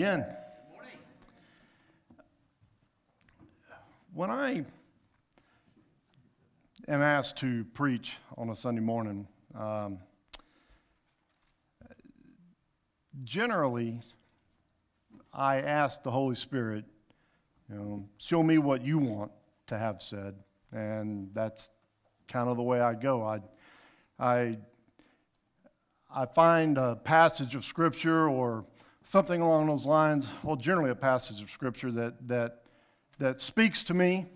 Again. When I am asked to preach on a Sunday morning, um, generally I ask the Holy Spirit, you know, show me what you want to have said, and that's kind of the way I go. I, I, I find a passage of Scripture or something along those lines, well, generally a passage of Scripture that, that, that speaks to me,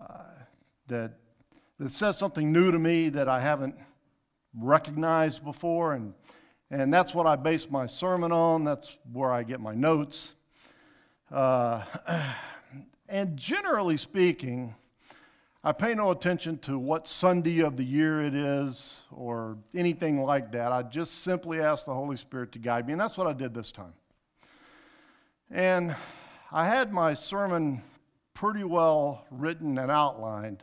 uh, that, that says something new to me that I haven't recognized before. And, and that's what I base my sermon on, that's where I get my notes. Uh, and generally speaking, I pay no attention to what Sunday of the year it is or anything like that. I just simply ask the Holy Spirit to guide me, and that's what I did this time. And I had my sermon pretty well written and outlined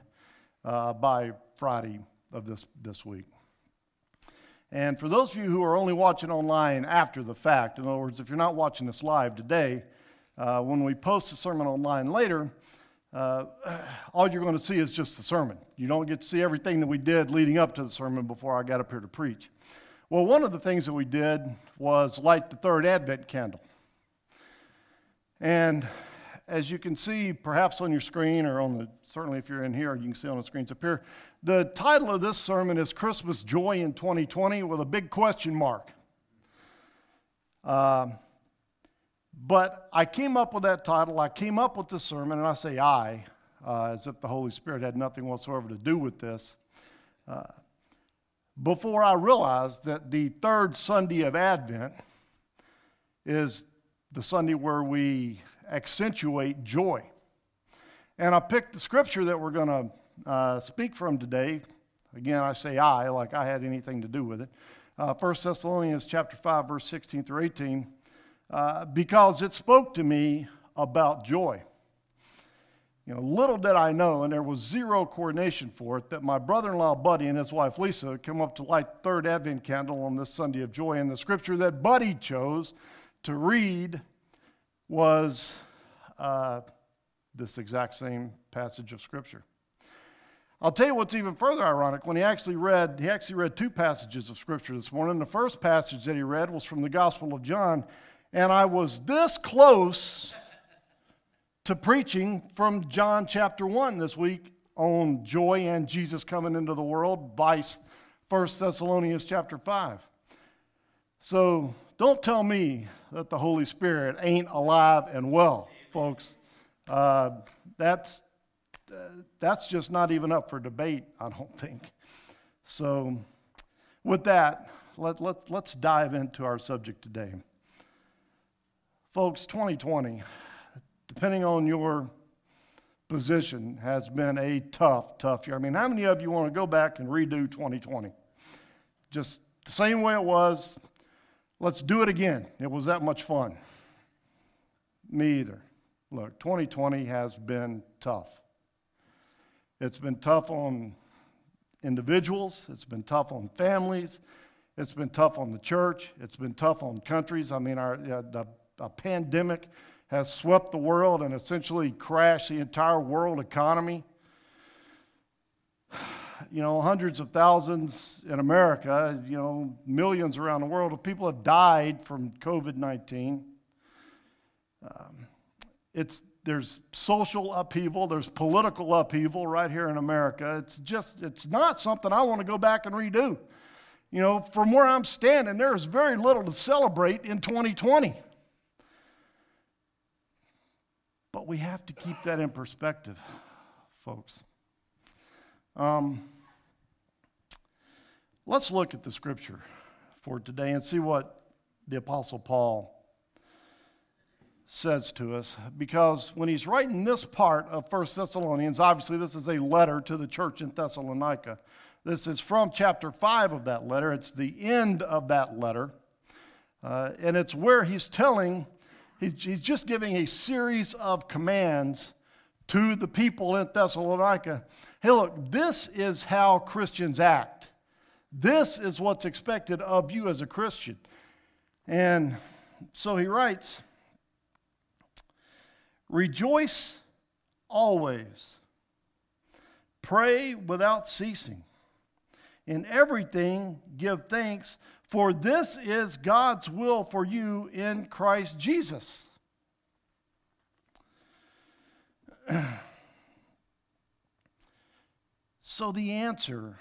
uh, by Friday of this, this week. And for those of you who are only watching online after the fact, in other words, if you're not watching this live today, uh, when we post the sermon online later, uh, all you're going to see is just the sermon. You don't get to see everything that we did leading up to the sermon before I got up here to preach. Well, one of the things that we did was light the third Advent candle. And as you can see, perhaps on your screen, or on the, certainly if you're in here, you can see on the screens up here, the title of this sermon is Christmas Joy in 2020 with a big question mark. Uh, but I came up with that title, I came up with the sermon, and I say I, uh, as if the Holy Spirit had nothing whatsoever to do with this, uh, before I realized that the third Sunday of Advent is the Sunday where we accentuate joy. And I picked the scripture that we're going to uh, speak from today. Again, I say I, like I had anything to do with it. Uh, 1 Thessalonians chapter 5, verse 16 through 18 uh, because it spoke to me about joy. You know, little did I know, and there was zero coordination for it, that my brother in law Buddy and his wife Lisa come up to light third Advent candle on this Sunday of joy. And the scripture that Buddy chose to read was uh, this exact same passage of scripture. I'll tell you what's even further ironic. When he actually read, he actually read two passages of scripture this morning. The first passage that he read was from the Gospel of John, and I was this close to preaching from John chapter 1 this week on joy and Jesus coming into the world, by 1 Thessalonians chapter 5. So don't tell me that the Holy Spirit ain't alive and well, folks. Uh, that's, uh, that's just not even up for debate, I don't think. So, with that, let, let, let's dive into our subject today. Folks, 2020, depending on your position, has been a tough, tough year. I mean, how many of you want to go back and redo 2020? Just the same way it was. Let's do it again. It was that much fun. Me either. Look, 2020 has been tough. It's been tough on individuals, it's been tough on families, it's been tough on the church, it's been tough on countries. I mean, our, the a pandemic has swept the world and essentially crashed the entire world economy. You know, hundreds of thousands in America, you know, millions around the world of people have died from COVID 19. Um, it's, there's social upheaval, there's political upheaval right here in America. It's just, it's not something I want to go back and redo. You know, from where I'm standing, there is very little to celebrate in 2020. We have to keep that in perspective, folks. Um, let's look at the scripture for today and see what the Apostle Paul says to us. Because when he's writing this part of 1 Thessalonians, obviously this is a letter to the church in Thessalonica. This is from chapter 5 of that letter. It's the end of that letter. Uh, and it's where he's telling He's, he's just giving a series of commands to the people in Thessalonica. Hey, look, this is how Christians act. This is what's expected of you as a Christian. And so he writes Rejoice always, pray without ceasing. In everything, give thanks, for this is God's will for you in Christ Jesus. so, the answer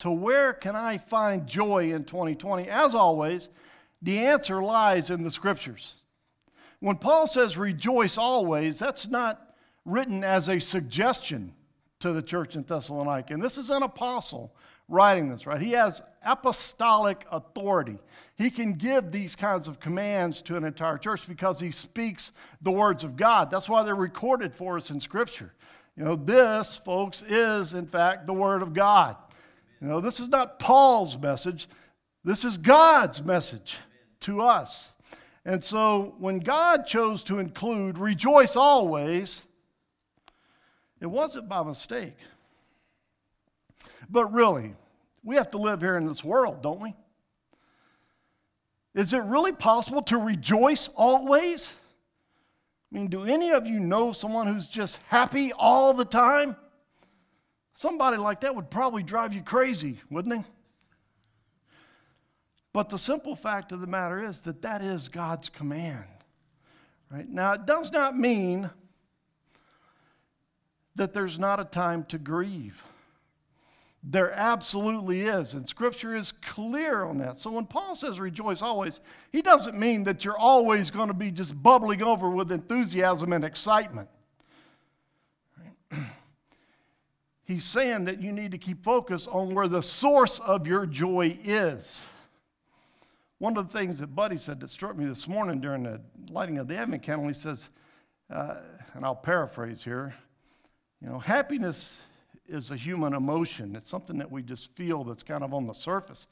to where can I find joy in 2020, as always, the answer lies in the scriptures. When Paul says rejoice always, that's not written as a suggestion to the church in Thessalonica. And this is an apostle writing this, right? He has apostolic authority. He can give these kinds of commands to an entire church because he speaks the words of God. That's why they're recorded for us in Scripture. You know, this, folks, is in fact the Word of God. You know, this is not Paul's message, this is God's message to us. And so when God chose to include rejoice always, it wasn't by mistake. But really, we have to live here in this world, don't we? Is it really possible to rejoice always? I mean, do any of you know someone who's just happy all the time? Somebody like that would probably drive you crazy, wouldn't he? But the simple fact of the matter is that that is God's command. Right? Now, it does not mean that there's not a time to grieve. There absolutely is, and Scripture is clear on that. So when Paul says rejoice always, he doesn't mean that you're always going to be just bubbling over with enthusiasm and excitement. He's saying that you need to keep focus on where the source of your joy is. One of the things that Buddy said that struck me this morning during the lighting of the Advent candle, he says, uh, and I'll paraphrase here, you know, happiness is a human emotion. It's something that we just feel that's kind of on the surface.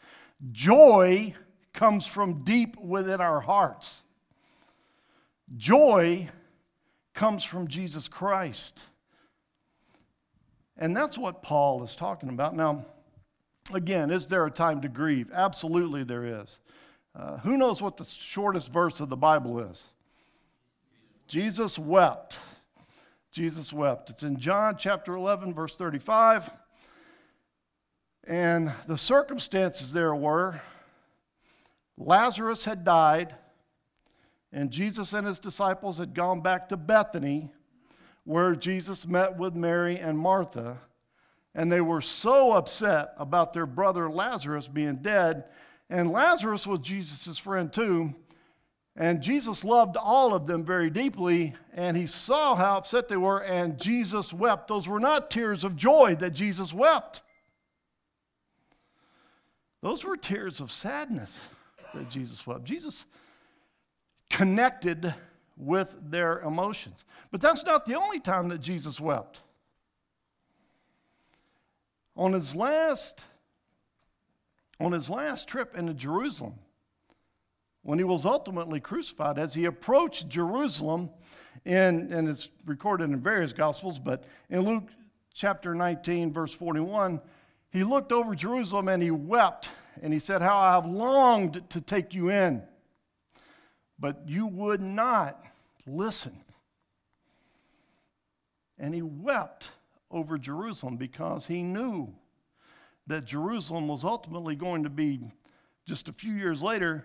Joy comes from deep within our hearts. Joy comes from Jesus Christ. And that's what Paul is talking about. Now, again, is there a time to grieve? Absolutely, there is. Uh, who knows what the shortest verse of the Bible is? Jesus wept. Jesus wept. It's in John chapter 11, verse 35. And the circumstances there were Lazarus had died, and Jesus and his disciples had gone back to Bethany, where Jesus met with Mary and Martha. And they were so upset about their brother Lazarus being dead and Lazarus was Jesus' friend too. And Jesus loved all of them very deeply, and he saw how upset they were, and Jesus wept. Those were not tears of joy that Jesus wept, those were tears of sadness that Jesus wept. Jesus connected with their emotions. But that's not the only time that Jesus wept. On his last on his last trip into Jerusalem, when he was ultimately crucified, as he approached Jerusalem, in, and it's recorded in various Gospels, but in Luke chapter 19, verse 41, he looked over Jerusalem and he wept, and he said, How I have longed to take you in, but you would not listen. And he wept over Jerusalem because he knew that Jerusalem was ultimately going to be, just a few years later,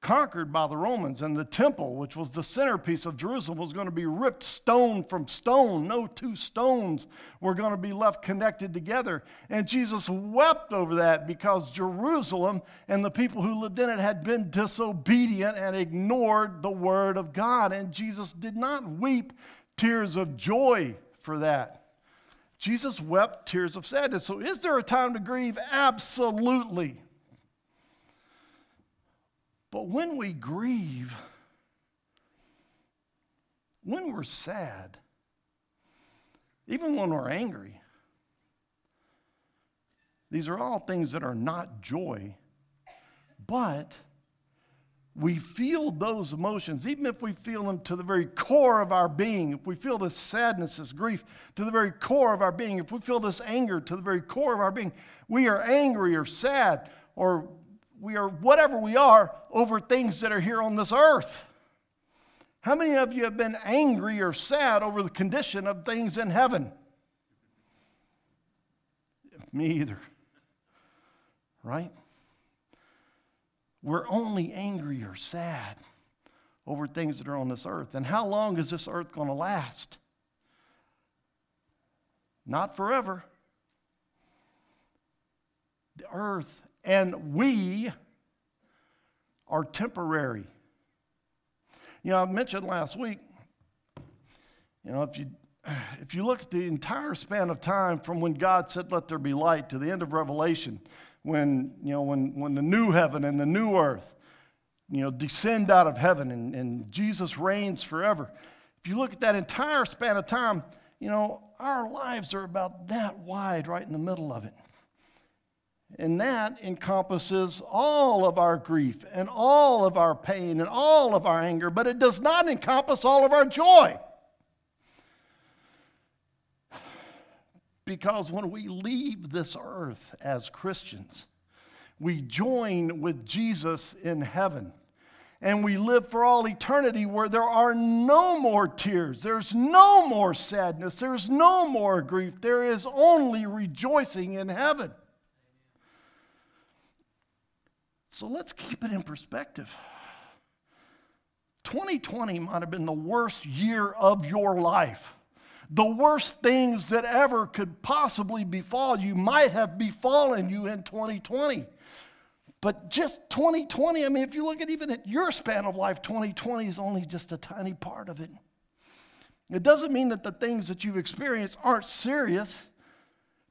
conquered by the Romans, and the temple, which was the centerpiece of Jerusalem, was going to be ripped stone from stone. No two stones were going to be left connected together. And Jesus wept over that because Jerusalem and the people who lived in it had been disobedient and ignored the word of God. And Jesus did not weep tears of joy for that. Jesus wept tears of sadness. So, is there a time to grieve? Absolutely. But when we grieve, when we're sad, even when we're angry, these are all things that are not joy, but we feel those emotions, even if we feel them to the very core of our being, if we feel this sadness, this grief to the very core of our being, if we feel this anger to the very core of our being, we are angry or sad or we are whatever we are over things that are here on this earth. How many of you have been angry or sad over the condition of things in heaven? Me either. Right? We're only angry or sad over things that are on this earth. And how long is this earth going to last? Not forever. The earth and we are temporary. You know, I mentioned last week, you know, if you if you look at the entire span of time from when God said, Let there be light to the end of Revelation, when, you know, when, when the new heaven and the new earth, you know, descend out of heaven and, and Jesus reigns forever. If you look at that entire span of time, you know, our lives are about that wide right in the middle of it. And that encompasses all of our grief and all of our pain and all of our anger, but it does not encompass all of our joy. Because when we leave this earth as Christians, we join with Jesus in heaven. And we live for all eternity where there are no more tears, there's no more sadness, there's no more grief, there is only rejoicing in heaven. So let's keep it in perspective. 2020 might have been the worst year of your life. The worst things that ever could possibly befall you might have befallen you in 2020. But just 2020, I mean, if you look at even at your span of life, 2020 is only just a tiny part of it. It doesn't mean that the things that you've experienced aren't serious.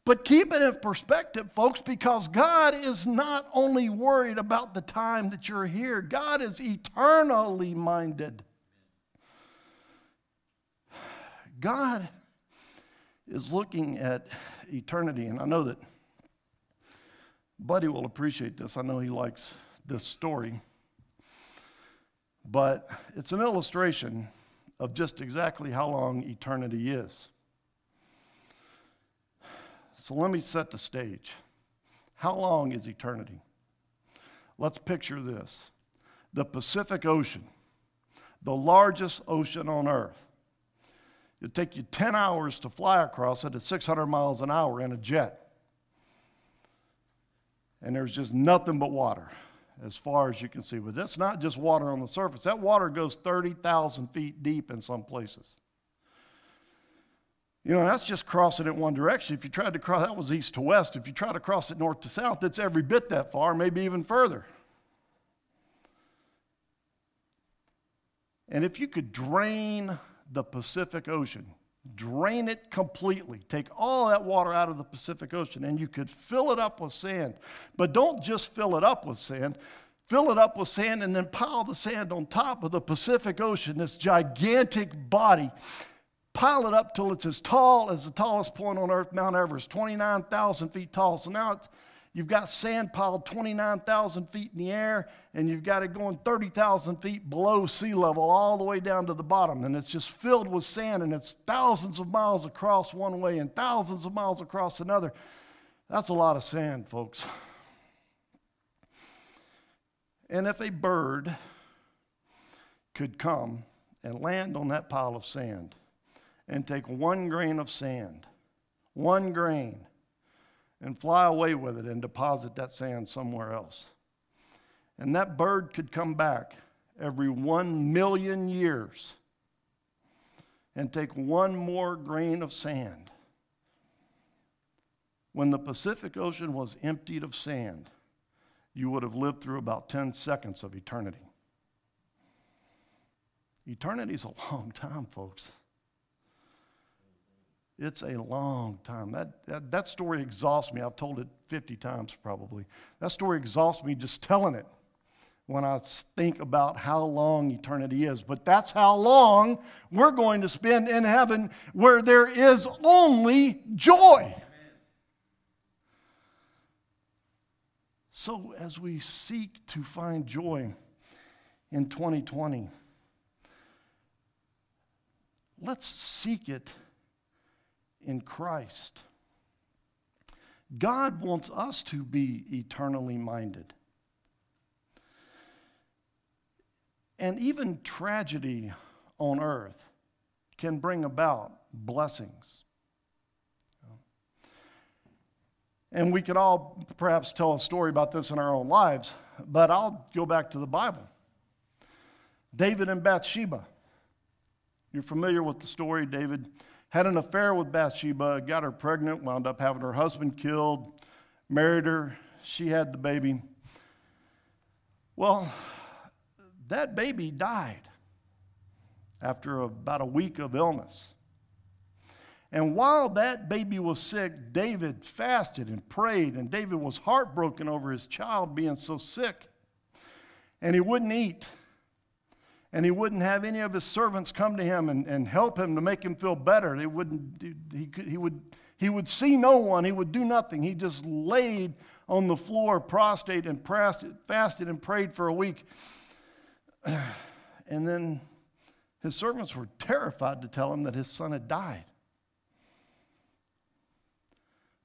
But keep it in perspective, folks, because God is not only worried about the time that you're here, God is eternally minded. God is looking at eternity, and I know that Buddy will appreciate this. I know he likes this story. But it's an illustration of just exactly how long eternity is. So let me set the stage. How long is eternity? Let's picture this the Pacific Ocean, the largest ocean on earth. It'd take you 10 hours to fly across it at 600 miles an hour in a jet. And there's just nothing but water as far as you can see. But that's not just water on the surface, that water goes 30,000 feet deep in some places. You know, that's just crossing it one direction. If you tried to cross, that was east to west. If you try to cross it north to south, it's every bit that far, maybe even further. And if you could drain the Pacific Ocean, drain it completely, take all that water out of the Pacific Ocean, and you could fill it up with sand. But don't just fill it up with sand, fill it up with sand and then pile the sand on top of the Pacific Ocean, this gigantic body pile it up till it's as tall as the tallest point on earth, Mount Everest, 29,000 feet tall. So now you've got sand piled 29,000 feet in the air, and you've got it going 30,000 feet below sea level, all the way down to the bottom. And it's just filled with sand, and it's thousands of miles across one way and thousands of miles across another. That's a lot of sand, folks. And if a bird could come and land on that pile of sand, and take one grain of sand, one grain, and fly away with it and deposit that sand somewhere else. And that bird could come back every one million years and take one more grain of sand. When the Pacific Ocean was emptied of sand, you would have lived through about 10 seconds of eternity. Eternity is a long time, folks. It's a long time. That, that, that story exhausts me. I've told it 50 times probably. That story exhausts me just telling it when I think about how long eternity is. But that's how long we're going to spend in heaven where there is only joy. So, as we seek to find joy in 2020, let's seek it in Christ. God wants us to be eternally minded. And even tragedy on earth can bring about blessings. And we could all perhaps tell a story about this in our own lives, but I'll go back to the Bible. David and Bathsheba. You're familiar with the story. David had an affair with Bathsheba, got her pregnant, wound up having her husband killed, married her. She had the baby. Well, that baby died after about a week of illness. And while that baby was sick, David fasted and prayed, and David was heartbroken over his child being so sick. And he wouldn't eat. And he wouldn't have any of his servants come to him and, and help him to make him feel better. They wouldn't, he, he, would, he would see no one. He would do nothing. He just laid on the floor, prostrate, and fasted and prayed for a week. And then his servants were terrified to tell him that his son had died.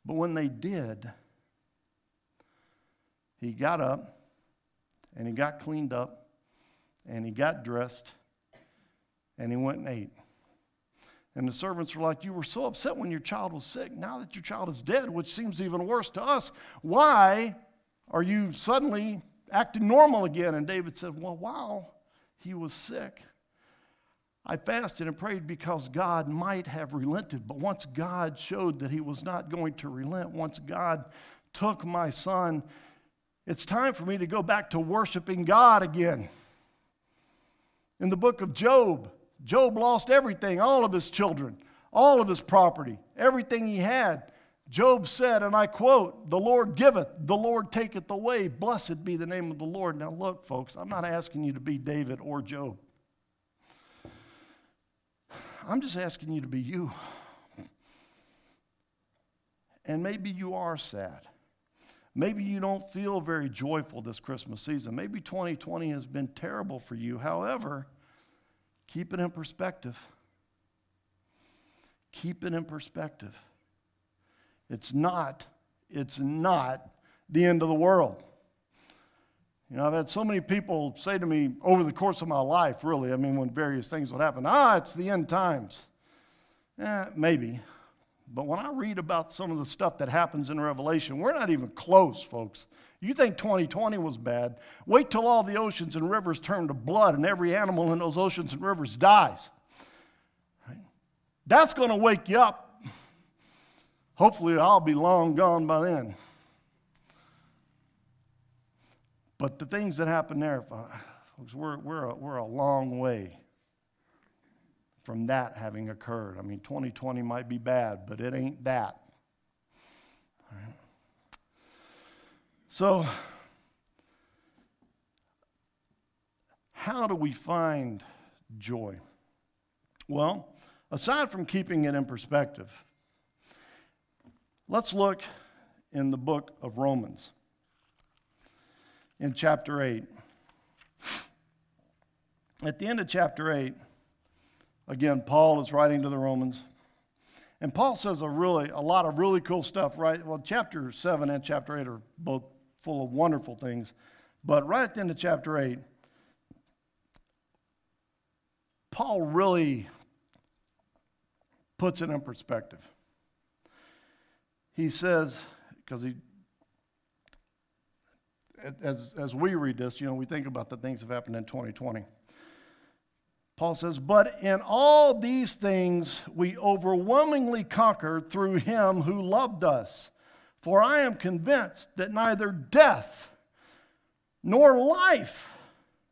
But when they did, he got up and he got cleaned up and he got dressed and he went and ate. And the servants were like, You were so upset when your child was sick. Now that your child is dead, which seems even worse to us, why are you suddenly acting normal again? And David said, Well, while he was sick, I fasted and prayed because God might have relented. But once God showed that he was not going to relent, once God took my son, it's time for me to go back to worshiping God again. In the book of Job, Job lost everything, all of his children, all of his property, everything he had. Job said, and I quote, The Lord giveth, the Lord taketh away. Blessed be the name of the Lord. Now, look, folks, I'm not asking you to be David or Job. I'm just asking you to be you. And maybe you are sad. Maybe you don't feel very joyful this Christmas season. Maybe 2020 has been terrible for you. However, keep it in perspective. Keep it in perspective. It's not, it's not the end of the world. You know, I've had so many people say to me over the course of my life, really, I mean, when various things would happen, ah, it's the end times. Eh, maybe. But when I read about some of the stuff that happens in Revelation, we're not even close, folks. You think 2020 was bad? Wait till all the oceans and rivers turn to blood and every animal in those oceans and rivers dies. That's going to wake you up. Hopefully, I'll be long gone by then. But the things that happen there, uh, folks, we're, we're, a, we're a long way from that having occurred. I mean, 2020 might be bad, but it ain't that. So, how do we find joy? Well, aside from keeping it in perspective, let's look in the book of Romans in chapter 8. At the end of chapter 8, again, Paul is writing to the Romans. And Paul says a really a lot of really cool stuff, right? Well, chapter 7 and chapter 8 are both full of wonderful things. But right of chapter 8, Paul really puts it in perspective. He says, because he as, as we read this, you know, we think about the things that have happened in 2020. Paul says, But in all these things we overwhelmingly conquered through him who loved us. For I am convinced that neither death, nor life,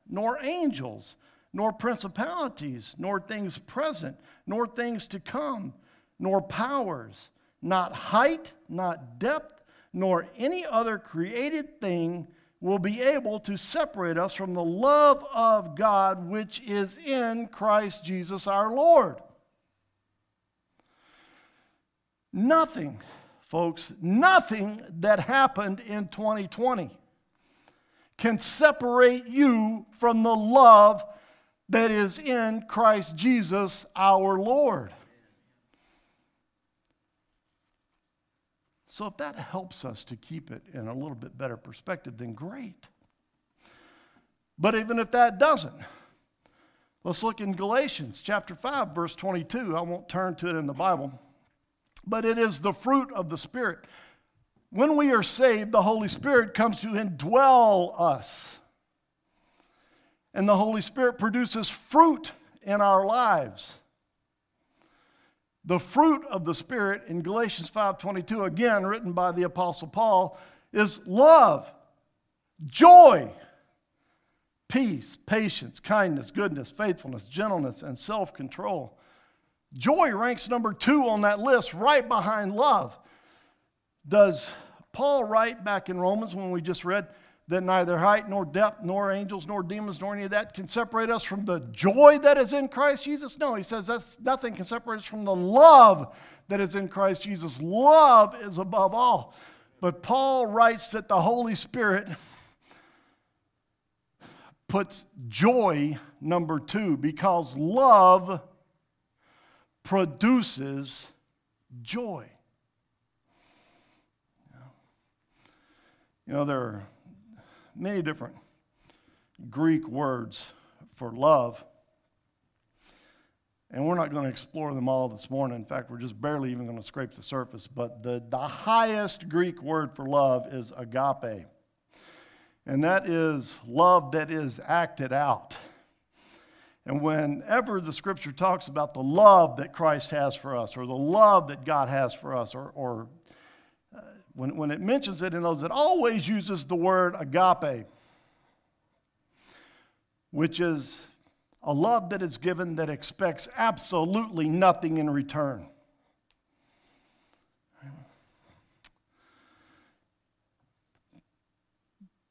nor angels, nor principalities, nor things present, nor things to come, nor powers, not height, not depth, nor any other created thing will be able to separate us from the love of God which is in Christ Jesus our Lord. Nothing, folks, nothing that happened in 2020 can separate you from the love that is in Christ Jesus our Lord. So, if that helps us to keep it in a little bit better perspective, then great. But even if that doesn't, Let's look in Galatians chapter 5, verse 22. I won't turn to it in the Bible, but it is the fruit of the Spirit. When we are saved, the Holy Spirit comes to indwell us. And the Holy Spirit produces fruit in our lives. The fruit of the Spirit in Galatians 5:22 again written by the apostle Paul is love, joy, peace, patience, kindness, goodness, faithfulness, gentleness, and self control. Joy ranks number two on that list, right behind love. Does Paul write back in Romans when we just read that neither height nor depth nor angels nor demons nor any of that can separate us from the joy that is in Christ Jesus? No, he says that's nothing can separate us from the love that is in Christ Jesus. Love is above all. But Paul writes that the Holy Spirit puts joy number two because love produces joy. You know, there are many different Greek words for love. And we're not going to explore them all this morning. In fact, we're just barely even going to scrape the surface. But the, the highest Greek word for love is agape and that is love that is acted out. And whenever the scripture talks about the love that Christ has for us, or the love that God has for us, or, or when, when it mentions it in those, it always uses the word agape, which is a love that is given that expects absolutely nothing in return.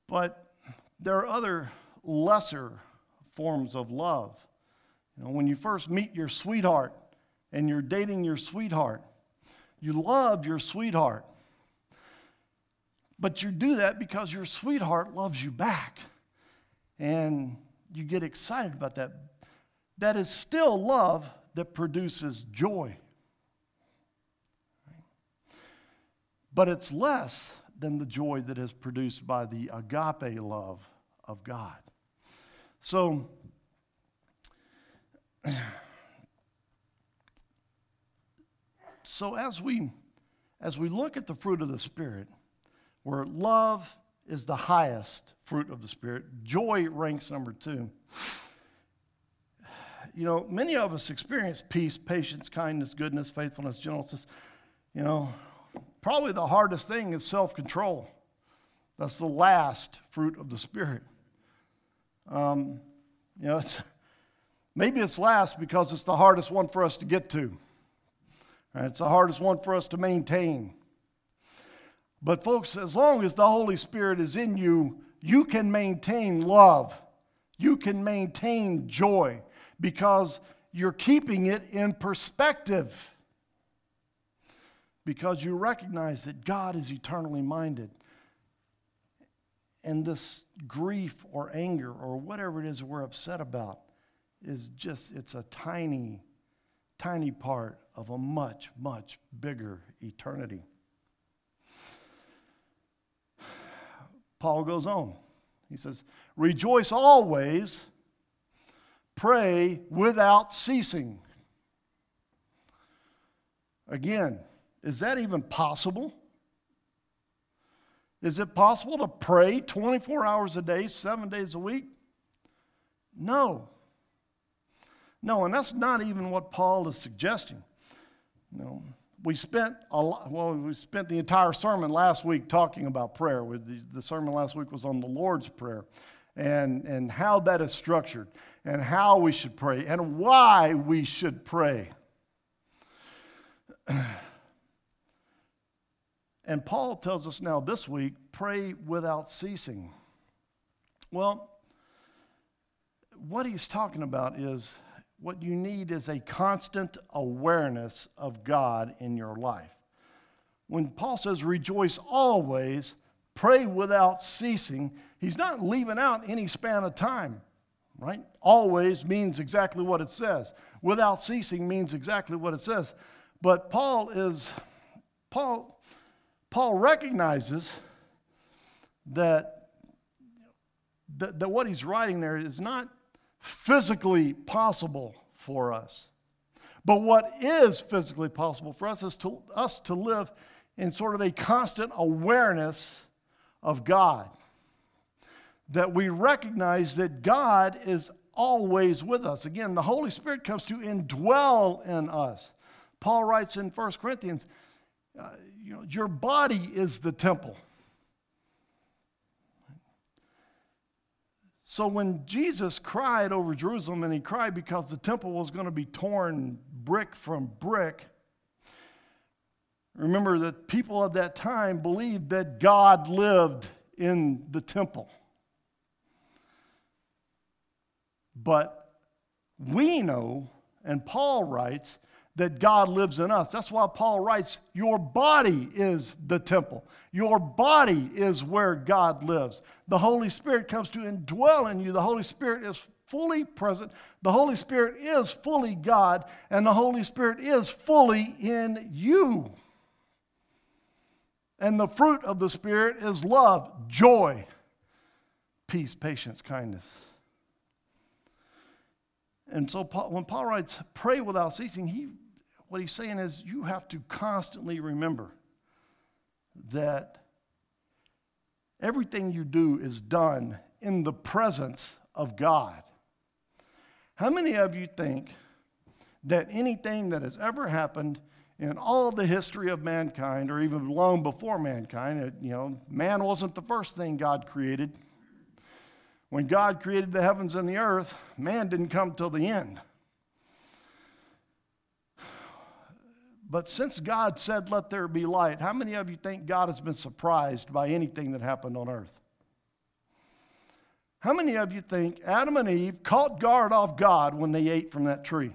But there are other lesser forms of love. You know, when you first meet your sweetheart and you're dating your sweetheart, you love your sweetheart. But you do that because your sweetheart loves you back. And you get excited about that. That is still love that produces joy. But it's less than the joy that is produced by the agape love of God. So, so as we as we look at the fruit of the spirit where love is the highest fruit of the spirit joy ranks number 2 you know many of us experience peace patience kindness goodness faithfulness gentleness you know Probably the hardest thing is self control. That's the last fruit of the Spirit. Um, you know, it's, maybe it's last because it's the hardest one for us to get to. Right? It's the hardest one for us to maintain. But, folks, as long as the Holy Spirit is in you, you can maintain love. You can maintain joy because you're keeping it in perspective because you recognize that God is eternally minded. And this grief or anger or whatever it is we're upset about is just, it's a tiny, tiny part of a much, much bigger eternity. Paul goes on. He says, Rejoice always, pray without ceasing. Again, is that even possible? Is it possible to pray 24 hours a day, seven days a week? No. No, and that's not even what Paul is suggesting. No. We spent a lot, well, we spent the entire sermon last week talking about prayer. The, sermon last week was on the Lord's Prayer and, and how that is structured and how we should pray and why we should pray. And Paul tells us now this week pray without ceasing. Well, what he's talking about is what you need is a constant awareness of God in your life. When Paul says rejoice always, pray without ceasing, he's not leaving out any span of time, right? Always means exactly what it says. Without ceasing means exactly what it says. But Paul is, Paul Paul recognizes that, that, that what he's writing there is not physically possible for us. But what is physically possible for us is to us to live in sort of a constant awareness of God. That we recognize that God is always with us. Again, the Holy Spirit comes to indwell in us. Paul writes in 1 Corinthians, uh, you know, your body is the temple. So when Jesus cried over Jerusalem, and he cried because the temple was going to be torn brick from brick, remember that people of that time believed that God lived in the temple. But we know, and Paul writes, that God lives in us. That's why Paul writes, Your body is the temple. Your body is where God lives. The Holy Spirit comes to indwell in you. The Holy Spirit is fully present. The Holy Spirit is fully God, and the Holy Spirit is fully in you. And the fruit of the Spirit is love, joy, peace, patience, kindness. And so Paul, when Paul writes, pray without ceasing, he, what he's saying is you have to constantly remember that everything you do is done in the presence of God. How many of you think that anything that has ever happened in all the history of mankind, or even long before mankind, you know, man wasn't the first thing God created. When God created the heavens and the earth, man didn't come till the end. But since God said, Let there be light, how many of you think God has been surprised by anything that happened on earth? How many of you think Adam and Eve caught guard off God when they ate from that tree?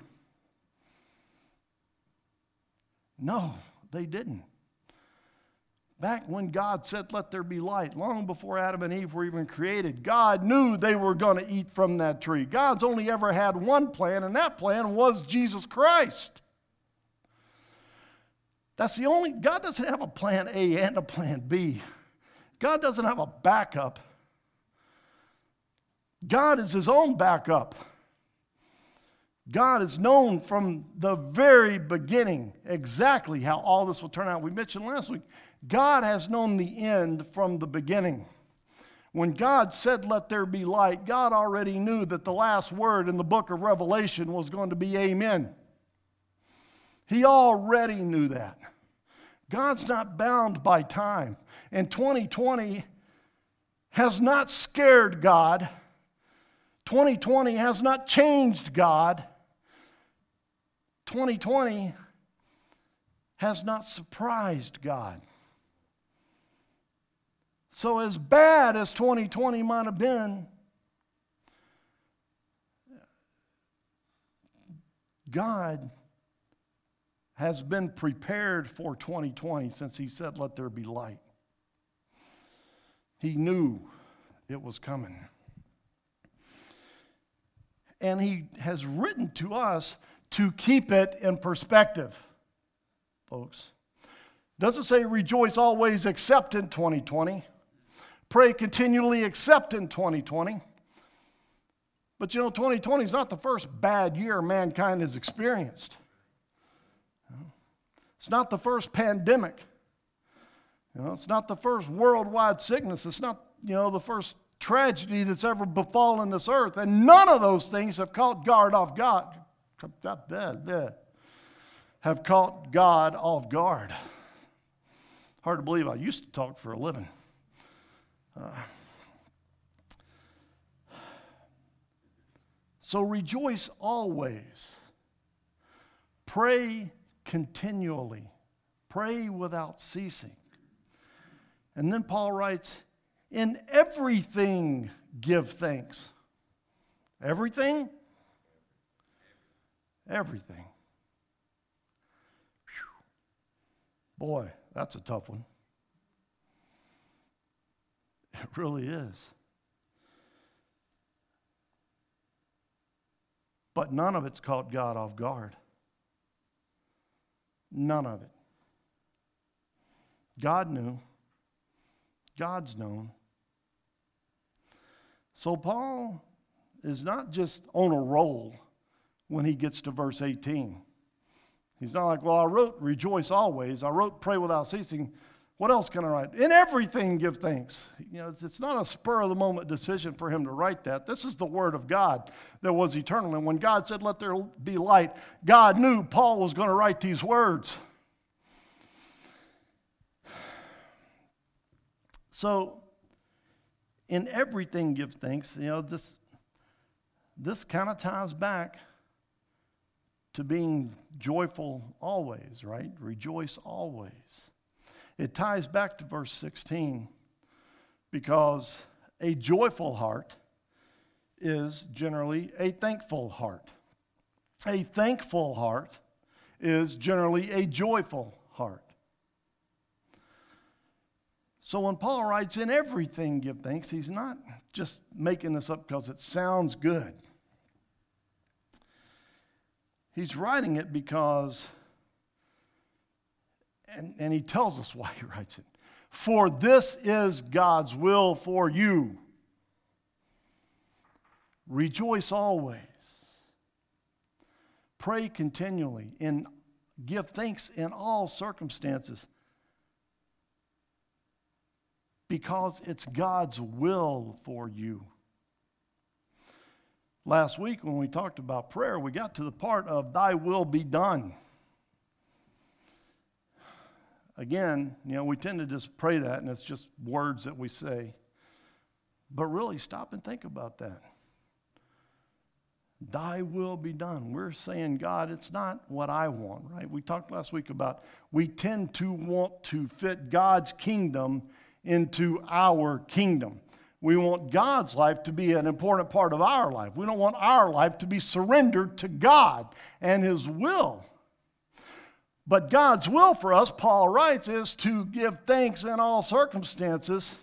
No, they didn't. Back when God said, Let there be light, long before Adam and Eve were even created, God knew they were going to eat from that tree. God's only ever had one plan, and that plan was Jesus Christ. That's the only, God doesn't have a plan A and a plan B. God doesn't have a backup. God is his own backup. God is known from the very beginning exactly how all this will turn out. We mentioned last week, God has known the end from the beginning. When God said, Let there be light, God already knew that the last word in the book of Revelation was going to be Amen. He already knew that. God's not bound by time. And 2020 has not scared God. 2020 has not changed God. 2020 has not surprised God. So, as bad as 2020 might have been, God has been prepared for 2020 since He said, Let there be light. He knew it was coming. And He has written to us to keep it in perspective, folks. Doesn't say rejoice always except in 2020. Pray continually except in 2020. But you know, 2020 is not the first bad year mankind has experienced. It's not the first pandemic. You know, it's not the first worldwide sickness. It's not, you know, the first tragedy that's ever befallen this earth. And none of those things have caught guard off God. Have caught God off guard. Hard to believe I used to talk for a living. Uh, so rejoice always. Pray continually. Pray without ceasing. And then Paul writes, In everything give thanks. Everything? Everything. Whew. Boy, that's a tough one. It really is. But none of it's caught God off guard. None of it. God knew. God's known. So Paul is not just on a roll when he gets to verse 18. He's not like, well, I wrote rejoice always. I wrote pray without ceasing. What else can I write? In everything, give thanks. You know, it's, it's not a spur of the moment decision for him to write that. This is the word of God that was eternal. And when God said, let there be light, God knew Paul was going to write these words. So, in everything, give thanks. You know, this, this kind of ties back to being joyful always, right? Rejoice always. It ties back to verse 16 because a joyful heart is generally a thankful heart. A thankful heart is generally a joyful heart. So when Paul writes, in everything give thanks, he's not just making this up because it sounds good. He's writing it because, and, and he tells us why he writes it. For this is God's will for you. Rejoice always. Pray continually and give thanks in all circumstances because it's God's will for you. Last week, when we talked about prayer, we got to the part of Thy will be done. Again, you know, we tend to just pray that and it's just words that we say. But really, stop and think about that. Thy will be done. We're saying, God, it's not what I want, right? We talked last week about we tend to want to fit God's kingdom into our kingdom. We want God's life to be an important part of our life. We don't want our life to be surrendered to God and His will. But God's will for us, Paul writes, is to give thanks in all circumstances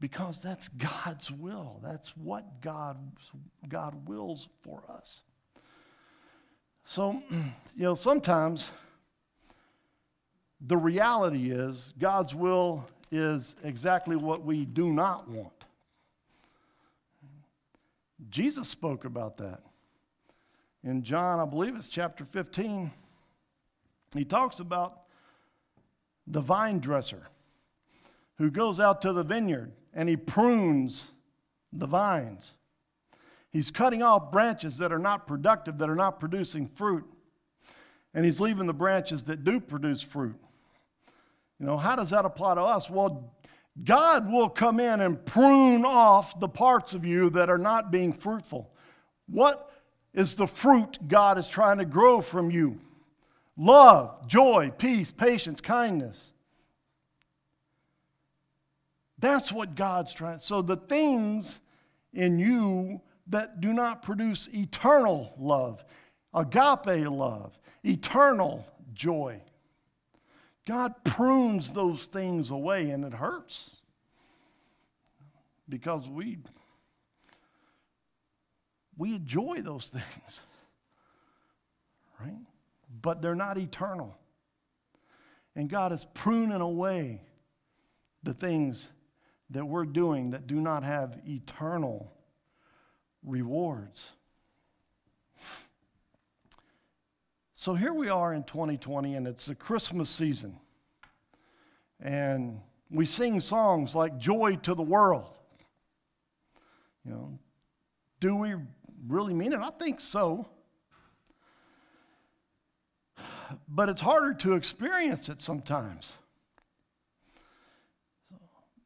because that's God's will. That's what God, God wills for us. So, you know, sometimes the reality is God's will is exactly what we do not want. Jesus spoke about that. In John, I believe it's chapter 15, he talks about the vine dresser who goes out to the vineyard and he prunes the vines. He's cutting off branches that are not productive, that are not producing fruit, and he's leaving the branches that do produce fruit. You know, how does that apply to us? Well, God will come in and prune off the parts of you that are not being fruitful. What is the fruit God is trying to grow from you? Love, joy, peace, patience, kindness. That's what God's trying. So the things in you that do not produce eternal love, agape love, eternal joy, God prunes those things away and it hurts because we we enjoy those things. Right? But they're not eternal. And God is pruning away the things that we're doing that do not have eternal rewards. So here we are in 2020, and it's the Christmas season. And we sing songs like Joy to the World. You know, do we really mean it? I think so. But it's harder to experience it sometimes.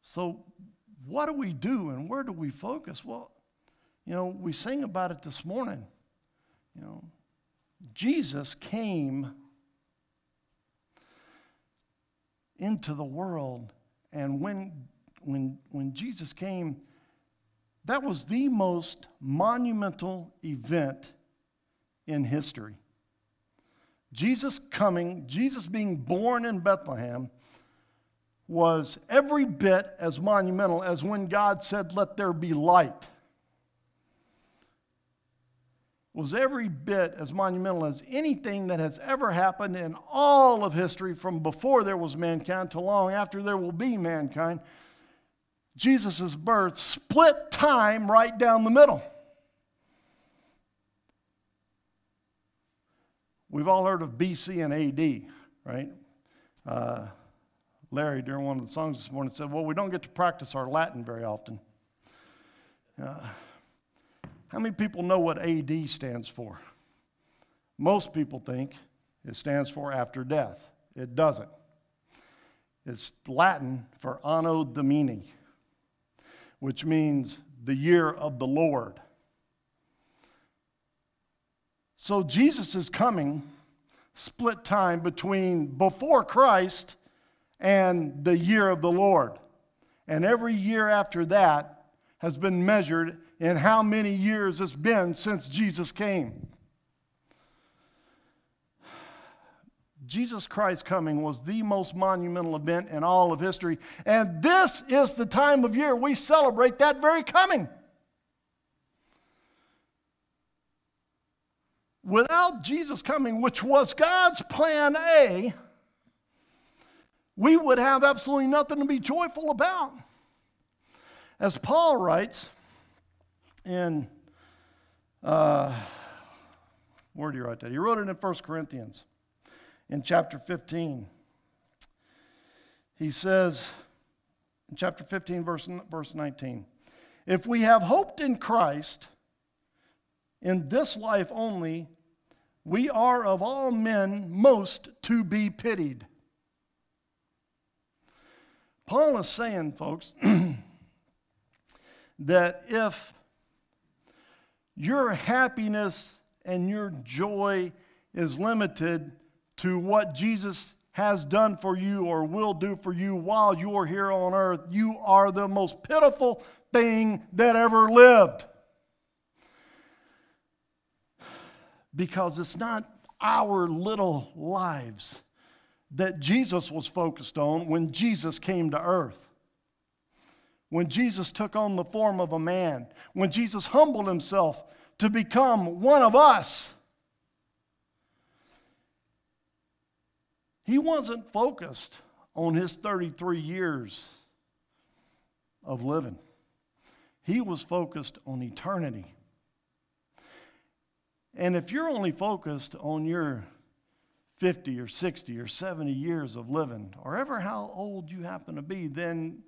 So, what do we do and where do we focus? Well, you know, we sing about it this morning. You know, Jesus came into the world, and when, when, when Jesus came, that was the most monumental event in history. Jesus coming, Jesus being born in Bethlehem, was every bit as monumental as when God said, Let there be light was every bit as monumental as anything that has ever happened in all of history from before there was mankind to long after there will be mankind. Jesus' birth split time right down the middle. We've all heard of BC and AD, right? Uh, Larry, during one of the songs this morning, said, Well, we don't get to practice our Latin very often. Uh, how many people know what AD stands for? Most people think it stands for after death. It doesn't. It's Latin for Anno Domini, which means the year of the Lord. So Jesus is coming split time between before Christ and the year of the Lord. And every year after that has been measured in how many years it's been since Jesus came. Jesus Christ coming was the most monumental event in all of history. And this is the time of year we celebrate that very coming. Without Jesus coming, which was God's plan A, we would have absolutely nothing to be joyful about. As Paul writes in, uh, where did he write that? He wrote it in 1 Corinthians in chapter 15. He says, in chapter 15, verse, verse 19, if we have hoped in Christ in this life only, we are of all men most to be pitied. Paul is saying, folks, that if your happiness and your joy is limited to what Jesus has done for you or will do for you while you are here on earth, you are the most pitiful thing that ever lived. Because it's not our little lives that Jesus was focused on when Jesus came to earth. When Jesus took on the form of a man, when Jesus humbled himself to become one of us. He wasn't focused on his 33 years of living, he was focused on eternity. And if you're only focused on your 50 or 60 or 70 years of living, or ever how old you happen to be, then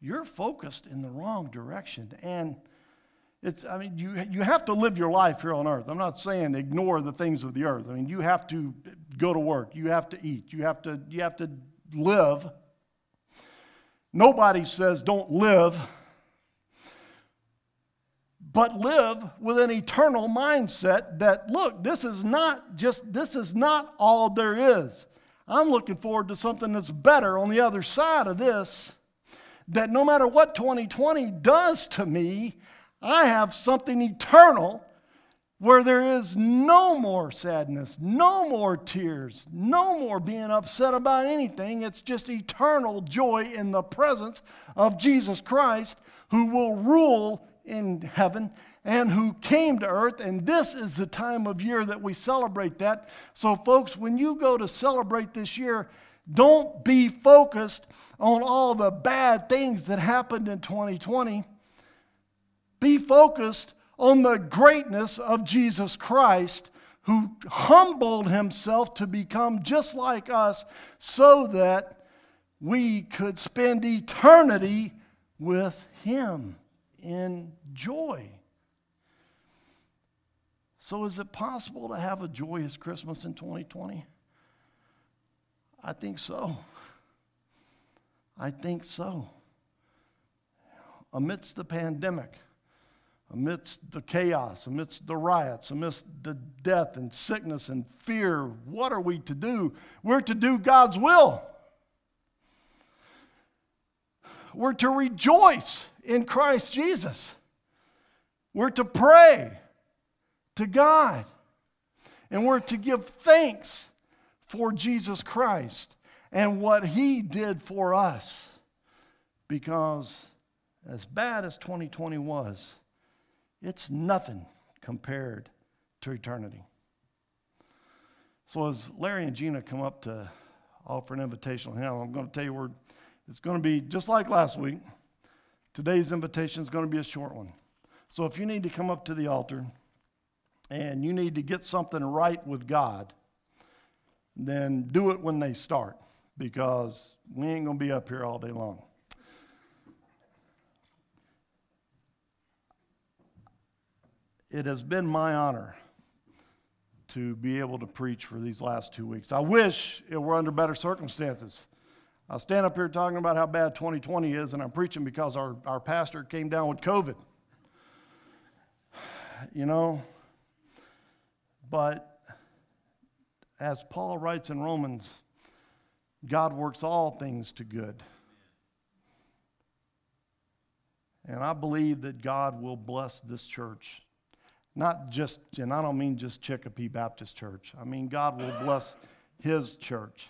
you're focused in the wrong direction. And it's, I mean, you, you have to live your life here on earth. I'm not saying ignore the things of the earth. I mean, you have to go to work, you have to eat, you have to, you have to live. Nobody says don't live, but live with an eternal mindset that, look, this is not just, this is not all there is. I'm looking forward to something that's better on the other side of this. That no matter what 2020 does to me, I have something eternal where there is no more sadness, no more tears, no more being upset about anything. It's just eternal joy in the presence of Jesus Christ who will rule in heaven and who came to earth. And this is the time of year that we celebrate that. So, folks, when you go to celebrate this year, don't be focused on all the bad things that happened in 2020. Be focused on the greatness of Jesus Christ, who humbled himself to become just like us so that we could spend eternity with him in joy. So, is it possible to have a joyous Christmas in 2020? I think so. I think so. Amidst the pandemic, amidst the chaos, amidst the riots, amidst the death and sickness and fear, what are we to do? We're to do God's will. We're to rejoice in Christ Jesus. We're to pray to God. And we're to give thanks for Jesus Christ and what He did for us. Because as bad as 2020 was, it's nothing compared to eternity. So as Larry and Gina come up to offer an invitational hymn, I'm going to tell you where it's going to be just like last week. Today's invitation is going to be a short one. So if you need to come up to the altar and you need to get something right with God, then do it when they start because we ain't going to be up here all day long. It has been my honor to be able to preach for these last two weeks. I wish it were under better circumstances. I stand up here talking about how bad 2020 is, and I'm preaching because our, our pastor came down with COVID. You know, but as Paul writes in Romans, God works all things to good. And I believe that God will bless this church. Not just, and I don't mean just Chicopee Baptist Church. I mean, God will bless his church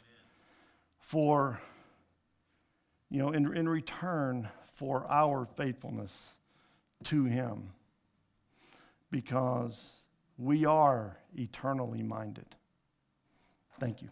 for you know, in, in return for our faithfulness to Him because we are eternally minded. Thank you.